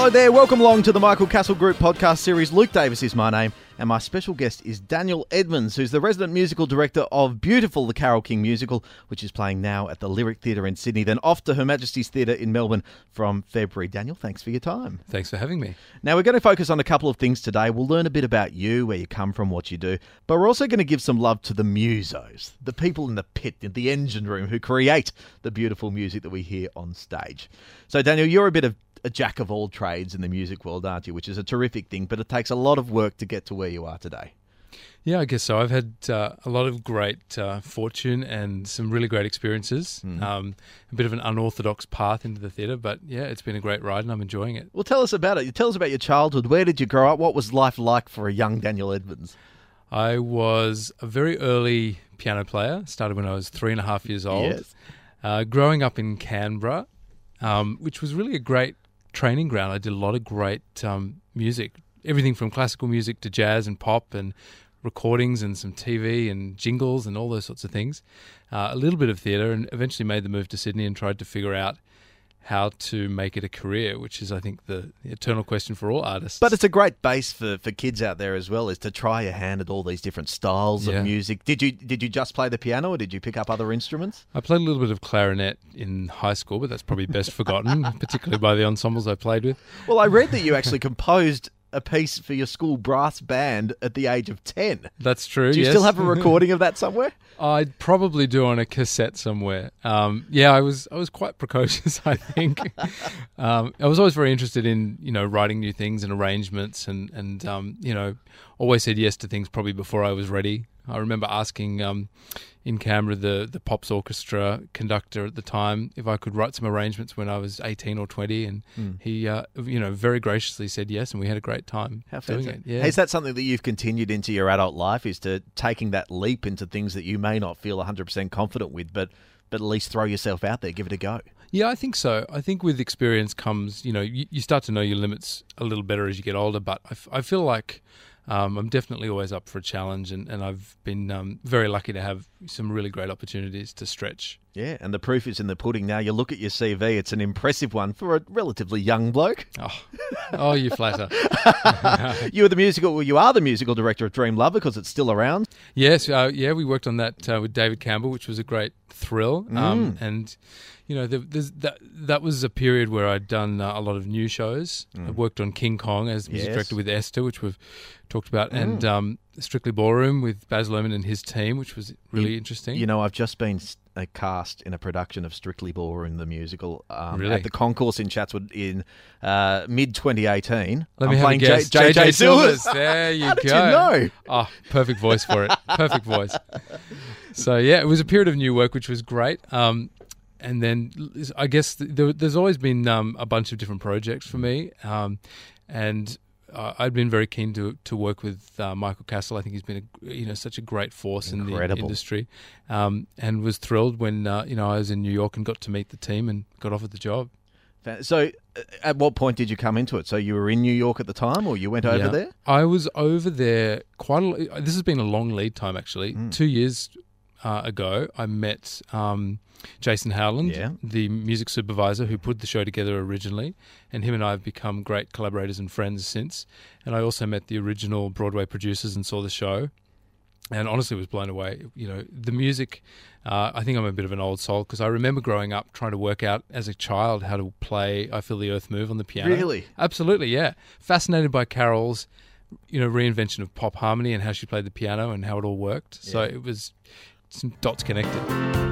Hello there, welcome along to the Michael Cassel Group podcast series. Luke Davis is my name, and my special guest is Daniel Edmonds, who's the resident musical director of Beautiful, the Carole King musical, which is playing now at the Lyric Theatre in Sydney, then off to Her Majesty's Theatre in Melbourne from February. Daniel, thanks for your time. Thanks for having me. Now, we're going to focus on a couple of things today. We'll learn a bit about you, where you come from, what you do, but we're also going to give some love to the musos, the people in the pit, in the engine room who create the beautiful music that we hear on stage. So, Daniel, you're a bit of a jack of all trades in the music world, aren't you? Which is a terrific thing, but it takes a lot of work to get to where you are today. Yeah, I guess so. I've had uh, a lot of great uh, fortune and some really great experiences. Mm. Um, a bit of an unorthodox path into the theatre, but yeah, it's been a great ride and I'm enjoying it. Well, tell us about it. Tell us about your childhood. Where did you grow up? What was life like for a young Daniel Edmonds? I was a very early piano player. Started when I was three and a half years old. Yes. Uh, growing up in Canberra, um, which was really a great training ground. I did a lot of great um, music, everything from classical music to jazz and pop and recordings and some TV and jingles and all those sorts of things. Uh, a little bit of theatre, and eventually made the move to Sydney and tried to figure out how to make it a career, which is, I think, the eternal question for all artists. But it's a great base for, for kids out there as well, is to try your hand at all these different styles Yeah. of music. Did you did you just play the piano, or did you pick up other instruments? I played a little bit of clarinet in high school, but that's probably best forgotten, particularly by the ensembles I played with. Well, I read that you actually composed a piece for your school brass band at the age of ten. That's true. Do you yes. still have a recording of that somewhere? I'd probably do on a cassette somewhere. Um, yeah, I was I was quite precocious. I think um, I was always very interested in you know writing new things and arrangements and and um, you know always said yes to things probably before I was ready. I remember asking um, in Canberra the the Pops Orchestra conductor at the time if I could write some arrangements when I was eighteen or twenty, and he uh, you know very graciously said yes, and we had a great time How doing it. Yeah. Is that something that you've continued into your adult life? Is to taking that leap into things that you may not feel 100% confident with, but but at least throw yourself out there, give it a go. Yeah, I think so. I think with experience comes, you know, you, you start to know your limits a little better as you get older. But I, f- I feel like um, I'm definitely always up for a challenge, and, and I've been um, very lucky to have some really great opportunities to stretch. Yeah, and the proof is in the pudding. Now you look at your CV; it's an impressive one for a relatively young bloke. Oh, oh you flatter. you were the musical, well, you are the musical director of Dream Lover because it's still around. Yes, uh, yeah, we worked on that uh, with David Campbell, which was a great thrill. Mm. Um, and you know, there, there's, that that was a period where I'd done uh, a lot of new shows. I worked on King Kong as music Mm. Yes. Mm. director with Esther, which we've talked about, and um, Strictly Ballroom with Baz Luhrmann and his team, which was really interesting. You know, I've just been uh, cast in a production of Strictly Ballroom the musical um, Really? at the concourse in Chatswood in uh, mid 2018. Let I'm me have a playing guess. J- JJ Silvers. There you How go. did you know? Oh, perfect voice for it. Perfect voice. So yeah, it was a period of new work, which was great. Um, and then I guess there, there's always been um, a bunch of different projects for me, um, and uh, I'd been very keen to to work with uh, Michael Cassel. I think he's been a, you know such a great force in the industry, um, and was thrilled when uh, you know I was in New York and got to meet the team and got offered the job. So, uh, at what point did you come into it? So, you were in New York at the time, or you went over Yeah. there? I was over there quite a This has been a long lead time, actually. Mm. Two years uh, ago, I met um, Jason Howland, Yeah. the music supervisor who put the show together originally, and him and I have become great collaborators and friends since. And I also met the original Broadway producers and saw the show. And honestly, was blown away. You know, the music. Uh, I think I'm a bit of an old soul because I remember growing up trying to work out as a child how to play "I Feel the Earth Move" on the piano. Really? Absolutely, yeah. Fascinated by Carole's, you know, reinvention of pop harmony and how she played the piano and how it all worked. So it was some dots connected.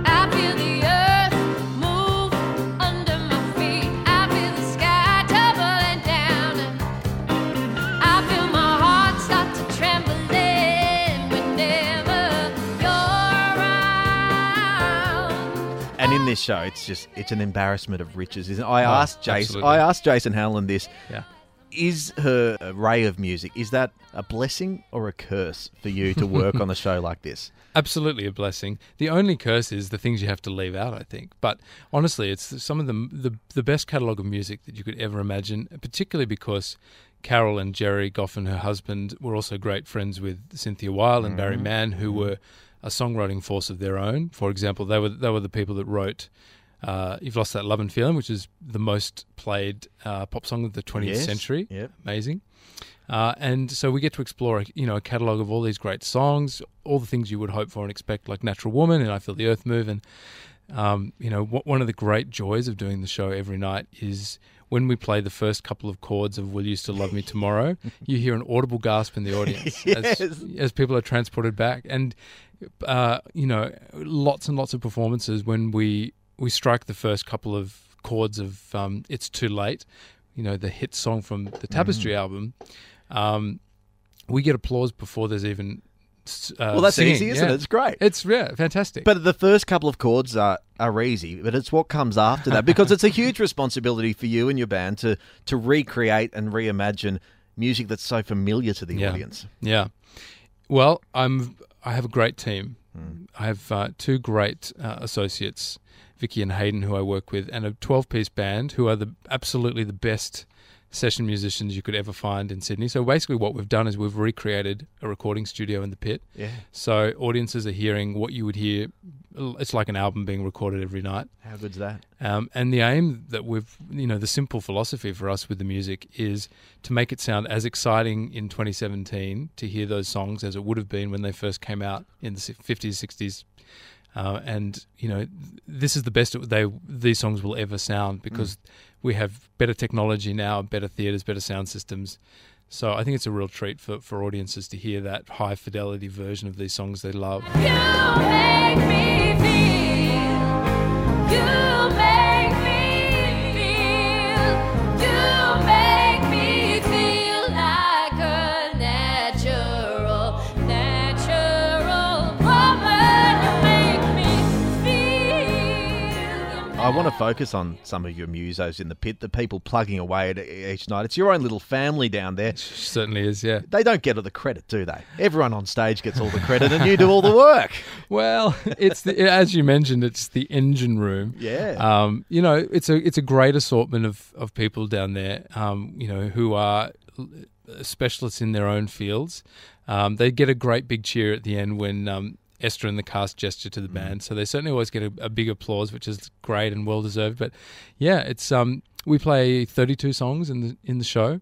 I feel the earth move under my feet. I feel the sky tumbling down. I feel my heart start to trembling whenever you're around. And in this show, it's just it's an embarrassment of riches. Isn't it? I Oh, asked Jason. absolutely. I asked Jason Howland this: Yeah. Is her array of music is that a blessing or a curse for you to work on a show like this? Absolutely a blessing. The only curse is the things you have to leave out, I think. But honestly, it's some of the the, the best catalogue of music that you could ever imagine, particularly because Carole and Jerry Goff and her husband, were also great friends with Cynthia Weil and Barry mm-hmm. Mann, who mm-hmm. were a songwriting force of their own. For example, they were they were the people that wrote uh, "You've Lost That Lovin' Feeling," which is the most played uh, pop song of the 20th Yes. century. Yep. Amazing. Uh, and so we get to explore, you know, a catalog of all these great songs, all the things you would hope for and expect, like "Natural Woman" and "I Feel the Earth Move." And um, you know, one of the great joys of doing the show every night is when we play the first couple of chords of "Will You Still Love Me Tomorrow." you hear an audible gasp in the audience Yes. as, as people are transported back, and uh, you know, lots and lots of performances when we we strike the first couple of chords of um, "It's Too Late," you know, the hit song from the Tapestry album. Um, we get applause before there's even. Uh, well, that's singing. easy, isn't Yeah. it? It's great. It's yeah, fantastic. But the first couple of chords are, are easy, but it's what comes after that because it's a huge responsibility for you and your band to to recreate and reimagine music that's so familiar to the Yeah. audience. Yeah. Well, I'm. I have a great team. I have uh, two great uh, associates, Vicky and Hayden, who I work with, and a 12-piece band who are the absolutely the best session musicians you could ever find in Sydney. So basically, what we've done is we've recreated a recording studio in the pit. Yeah. So audiences are hearing what you would hear. It's like an album being recorded every night. How good's that? Um, and the aim that we've, you know, the simple philosophy for us with the music is to make it sound as exciting in 2017 to hear those songs as it would have been when they first came out in the 50s, 60s. Uh, and you know, this is the best they these songs will ever sound because we have better technology now, better theaters, better sound systems. So I think it's a real treat for, for audiences to hear that high fidelity version of these songs they love. I want to focus on some of your musos in the pit, the people plugging away at each night. It's your own little family down there. Certainly is, yeah. They don't get all the credit, do they? Everyone on stage gets all the credit, and you do all the work. Well, it's the, as you mentioned, it's the engine room. Yeah. Um, you know, it's a it's a great assortment of, of people down there. Um, you know, who are specialists in their own fields. Um, they get a great big cheer at the end when um, Esther and the cast gesture to the band. So they certainly always get a, a big applause, which is great and well deserved. But yeah, it's um, we play 32 songs in the in the show.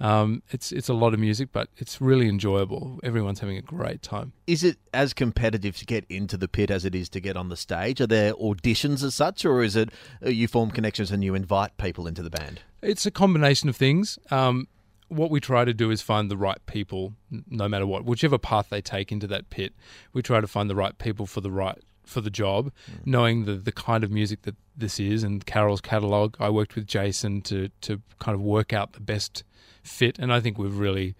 Um, it's it's a lot of music, but it's really enjoyable. Everyone's having a great time. Is it as competitive to get into the pit as it is to get on the stage? Are there auditions as such, or is it uh, you form connections and you invite people into the band? It's a combination of things. Um, what we try to do is find the right people, no matter what, whichever path they take into that pit. We try to find the right people for the right for the job, knowing the the kind of music that this is and Carole's catalog. I worked with Jason to to kind of work out the best fit, and I think we've really.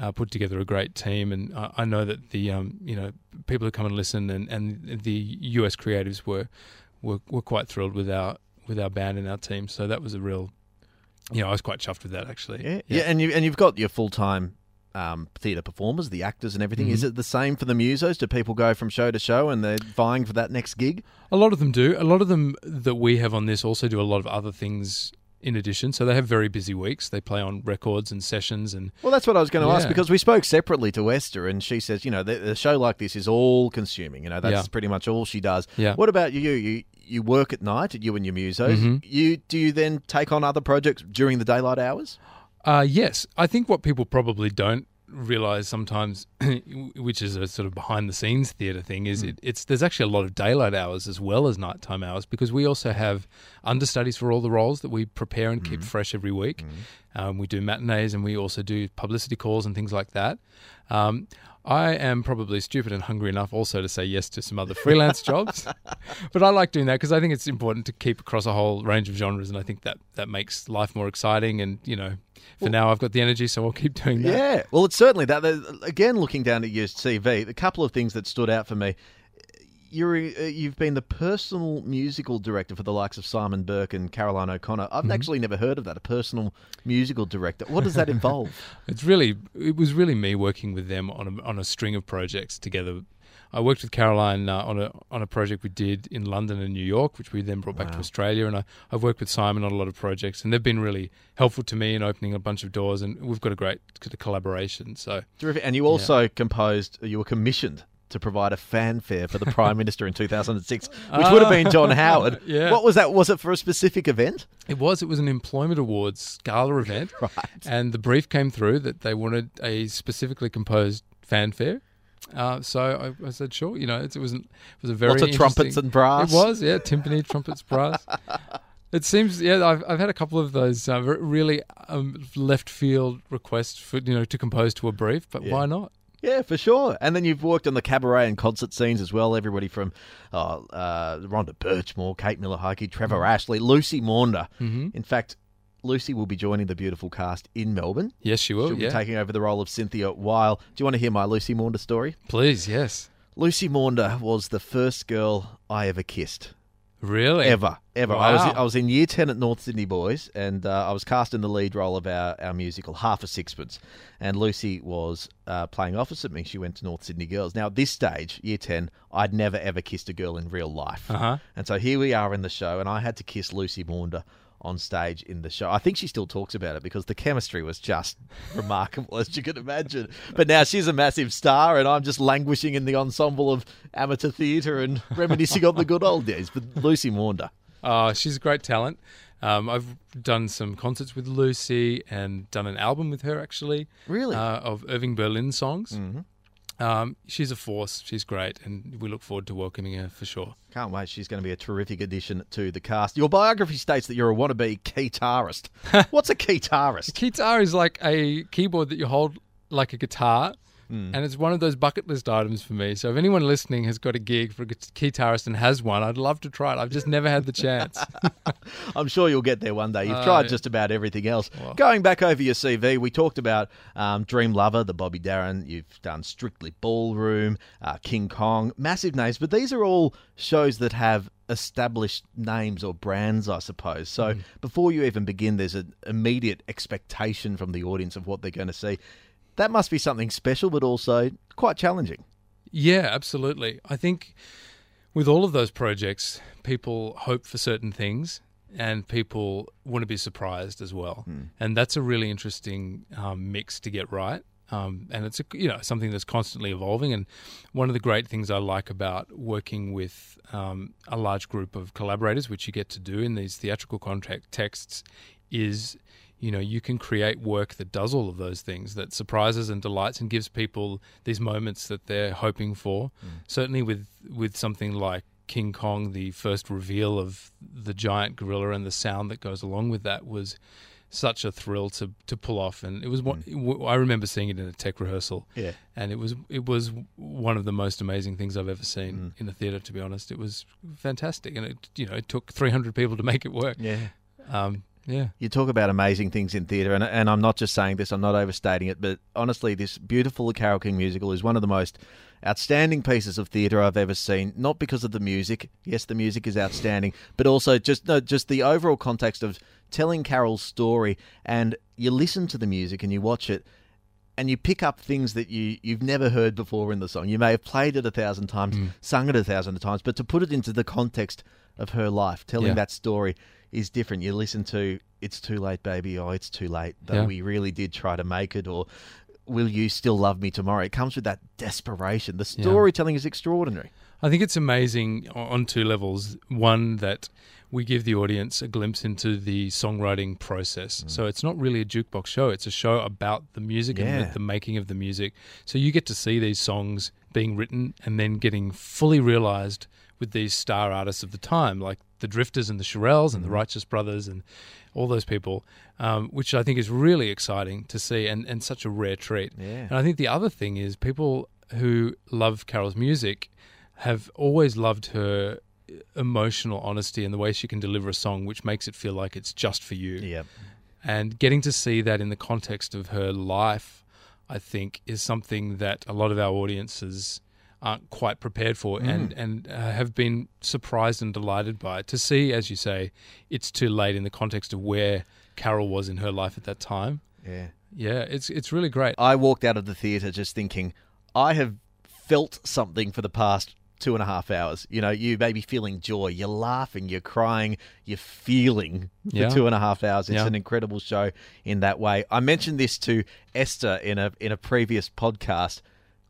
Uh, put together a great team, and I, I know that the um, you know people who come and listen, and, and the US creatives were, were were quite thrilled with our with our band and our team. So that was a real you know, I was quite chuffed with that actually. Yeah, yeah, and you and you've got your full time um, theatre performers, the actors, and everything. Is it the same for the musos? Do people go from show to show and they're vying for that next gig? A lot of them do. A lot of them that we have on this also do a lot of other things in addition. So they have very busy weeks. They play on records and sessions and Well, that's what I was going to ask because we spoke separately to Esther, and she says, you know, the, the show like this is all consuming. You know, that's Yeah. pretty much all she does. Yeah. What about you? You you work at night, at you and your musos. Mhm. You do you then take on other projects during the daylight hours? Uh, yes, I think what people probably don't realize sometimes, which is a sort of behind the scenes theatre thing, is it, it's there's actually a lot of daylight hours as well as nighttime hours because we also have understudies for all the roles that we prepare and keep fresh every week. Um, we do matinees and we also do publicity calls and things like that. Um, I am probably stupid and hungry enough also to say yes to some other freelance jobs, but I like doing that because I think it's important to keep across a whole range of genres, and I think that that makes life more exciting. And you know, for now I've got the energy, so I'll keep doing that. Yeah. Well, it's certainly that. Again, looking down at your CV, a couple of things that stood out for me. You're, uh, you've been the personal musical director for the likes of Simon Burke and Caroline O'Connor. I've Mm-hmm. actually never heard of that. A personal musical director. What does that involve? It's really it was really me working with them on a, on a string of projects together. I worked with Caroline uh, on a on a project we did in London and New York, which we then brought back to Australia, and I, I've worked with Simon on a lot of projects, and they've been really helpful to me in opening a bunch of doors, and we've got a great collaboration. So Terrific. And you also composed. You were commissioned to provide a fanfare for the Prime Minister in 2006, which would have been John Howard. Ah, Yeah. What was that? Was it for a specific event? It was. It was an employment awards gala event, Right. and the brief came through that they wanted a specifically composed fanfare. Uh, so I, I said, sure. You know, it, it was an, it was a very Lots of trumpets and brass. It was, yeah, timpani, trumpets, brass. It seems, yeah, I've I've had a couple of those uh, really um, left field requests for you know to compose to a brief, but Yeah. why not? Yeah, for sure. And then you've worked on the cabaret and concert scenes as well. Everybody from uh, uh, Rhonda Birchmore, Kate Miller-Heidke, Trevor Mm-hmm. Ashley, Lucy Maunder. In fact, Lucy will be joining the beautiful cast in Melbourne. Yes, she will. She'll be taking over the role of Cynthia Weil. Do you want to hear my Lucy Maunder story? please, yes. Lucy Maunder was the first girl I ever kissed. Really? Ever, ever. I was I was in year ten at North Sydney Boys, and uh, I was cast in the lead role of our, our musical Half a Sixpence, and Lucy was uh, playing opposite me. She went to North Sydney Girls. Now at this stage, year ten, I'd never ever kissed a girl in real life, Uh-huh. and so here we are in the show, and I had to kiss Lucy Maunder on stage in the show. I think she still talks about it because the chemistry was just remarkable, as you can imagine. But now she's a massive star, and I'm just languishing in the ensemble of amateur theatre and reminiscing on the good old days. But Lucy Maunder. Oh, she's a great talent. Um, I've done some concerts with Lucy and done an album with her actually. Really? Uh, of Irving Berlin songs. Um, she's a force. She's great, and we look forward to welcoming her for sure. Can't wait. She's going to be a terrific addition to the cast. Your biography states that you're a wannabe keytarist. What's a keytarist? Keytar is like a keyboard that you hold like a guitar. Hmm. And it's one of those bucket list items for me. So if anyone listening has got a gig for a keytarist and has one, I'd love to try it. I've just never had the chance. I'm sure you'll get there one day. You've Oh, tried just about everything else. Well- Going back over your CV, we talked about um, Dream Lover, the Bobby Darin. You've done Strictly Ballroom, uh, King Kong, massive names. But these are all shows that have established names or brands, I suppose. So Mm. before you even begin, there's an immediate expectation from the audience of what they're going to see. That must be something special, but also quite challenging. Yeah, absolutely. I think with all of those projects, people hope for certain things and people want to be surprised as well. And that's a really interesting um, mix to get right. Um, and it's a, you know something that's constantly evolving. And one of the great things I like about working with um, a large group of collaborators, which you get to do in these theatrical contract texts, is you know you can create work that does all of those things that surprises and delights and gives people these moments that they're hoping for. Mm. Certainly with with something like king kong the first reveal of the giant gorilla and the sound that goes along with that was such a thrill to to pull off. And it was one mm. w- I remember seeing it in a tech rehearsal. Yeah. and it was it was one of the most amazing things I've ever seen mm. in a theater to be honest. It was fantastic and it you know it took 300 people to make it work. Yeah. um yeah You talk about amazing things in theatre, and, and I'm not just saying this, I'm not overstating it, but honestly, this beautiful Carole King musical is one of the most outstanding pieces of theatre I've ever seen. Not because of the music, yes, the music is outstanding, but also just no, just the overall context of telling Carole's story. And you listen to the music and you watch it, and you pick up things that you you've never heard before in the song. You may have played it a thousand times, mm. sung it a thousand times, but to put it into the context of her life, telling Yeah. that story is different. You listen to "It's Too Late, Baby," oh, it's too late. Though Yeah. we really did try to make it, or "Will you still love me tomorrow?" It comes with that desperation. The Yeah. storytelling is extraordinary. I think it's amazing on two levels. One, that we give the audience a glimpse into the songwriting process. Mm. So it's not really a jukebox show, it's a show about the music and the, the making of the music. So you get to see these songs being written and then getting fully realized with these star artists of the time, like the Drifters and the Shirelles and the Righteous Brothers and all those people, um, which I think is really exciting to see and, and such a rare treat. Yeah. And I think the other thing is people who love Carole's music have always loved her emotional honesty and the way she can deliver a song, which makes it feel like it's just for you. Yeah. And getting to see that in the context of her life, I think, is something that a lot of our audiences aren't quite prepared for and, and uh, have been surprised and delighted by. To see, as you say, it's too late in the context of where Carole was in her life at that time. Yeah. Yeah, it's it's really great. I walked out of the theatre just thinking, I have felt something for the past two and a half hours. You know, you may be feeling joy, you're laughing, you're crying, you're feeling for Yeah. two and a half hours. It's Yeah. an incredible show in that way. I mentioned this to Esther in a in a previous podcast.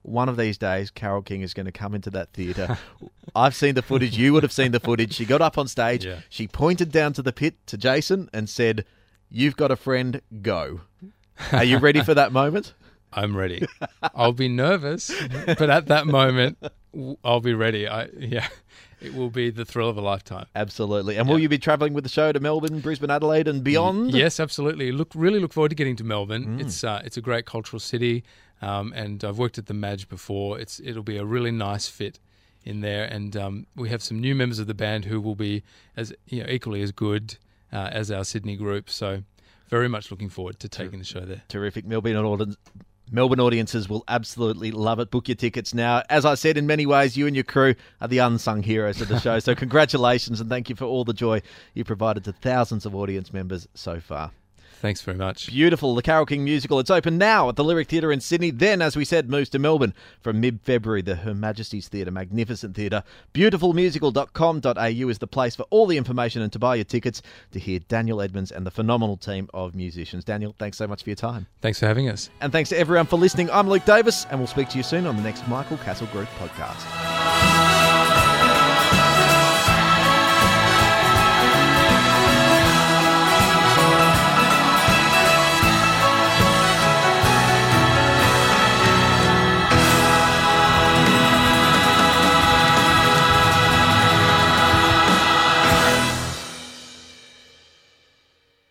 One of these days, Carole King is going to come into that theatre. I've seen the footage. You would have seen the footage. She got up on stage. Yeah. She pointed down to the pit to Jason and said, "You've got a friend. Go." Are you ready for that moment? I'm ready. I'll be nervous, but at that moment, I'll be ready. I yeah, it will be the thrill of a lifetime. Absolutely. And will you be travelling with the show to Melbourne, Brisbane, Adelaide, and beyond? Yes, absolutely. Look, really look forward to getting to Melbourne. Mm. It's uh, it's a great cultural city, um, and I've worked at the Madge before. It's it'll be a really nice fit in there, and um, we have some new members of the band who will be as you know equally as good uh, as our Sydney group. So, very much looking forward to taking the show there. Terrific. Melbourne audience. Melbourne audiences will absolutely love it. Book your tickets now. As I said, in many ways, you and your crew are the unsung heroes of the show. So, congratulations and thank you for all the joy you provided to thousands of audience members so far. Thanks very much. Beautiful. The Carole King musical. It's open now at the Lyric Theatre in Sydney. Then, as we said, moves to Melbourne from mid February. The Her Majesty's Theatre, magnificent theatre. Beautifulmusical.com.au is the place for all the information and to buy your tickets to hear Daniel Edmonds and the phenomenal team of musicians. Daniel, thanks so much for your time. Thanks for having us. And thanks to everyone for listening. I'm Luke Davis, and we'll speak to you soon on the next Michael Cassel Group podcast.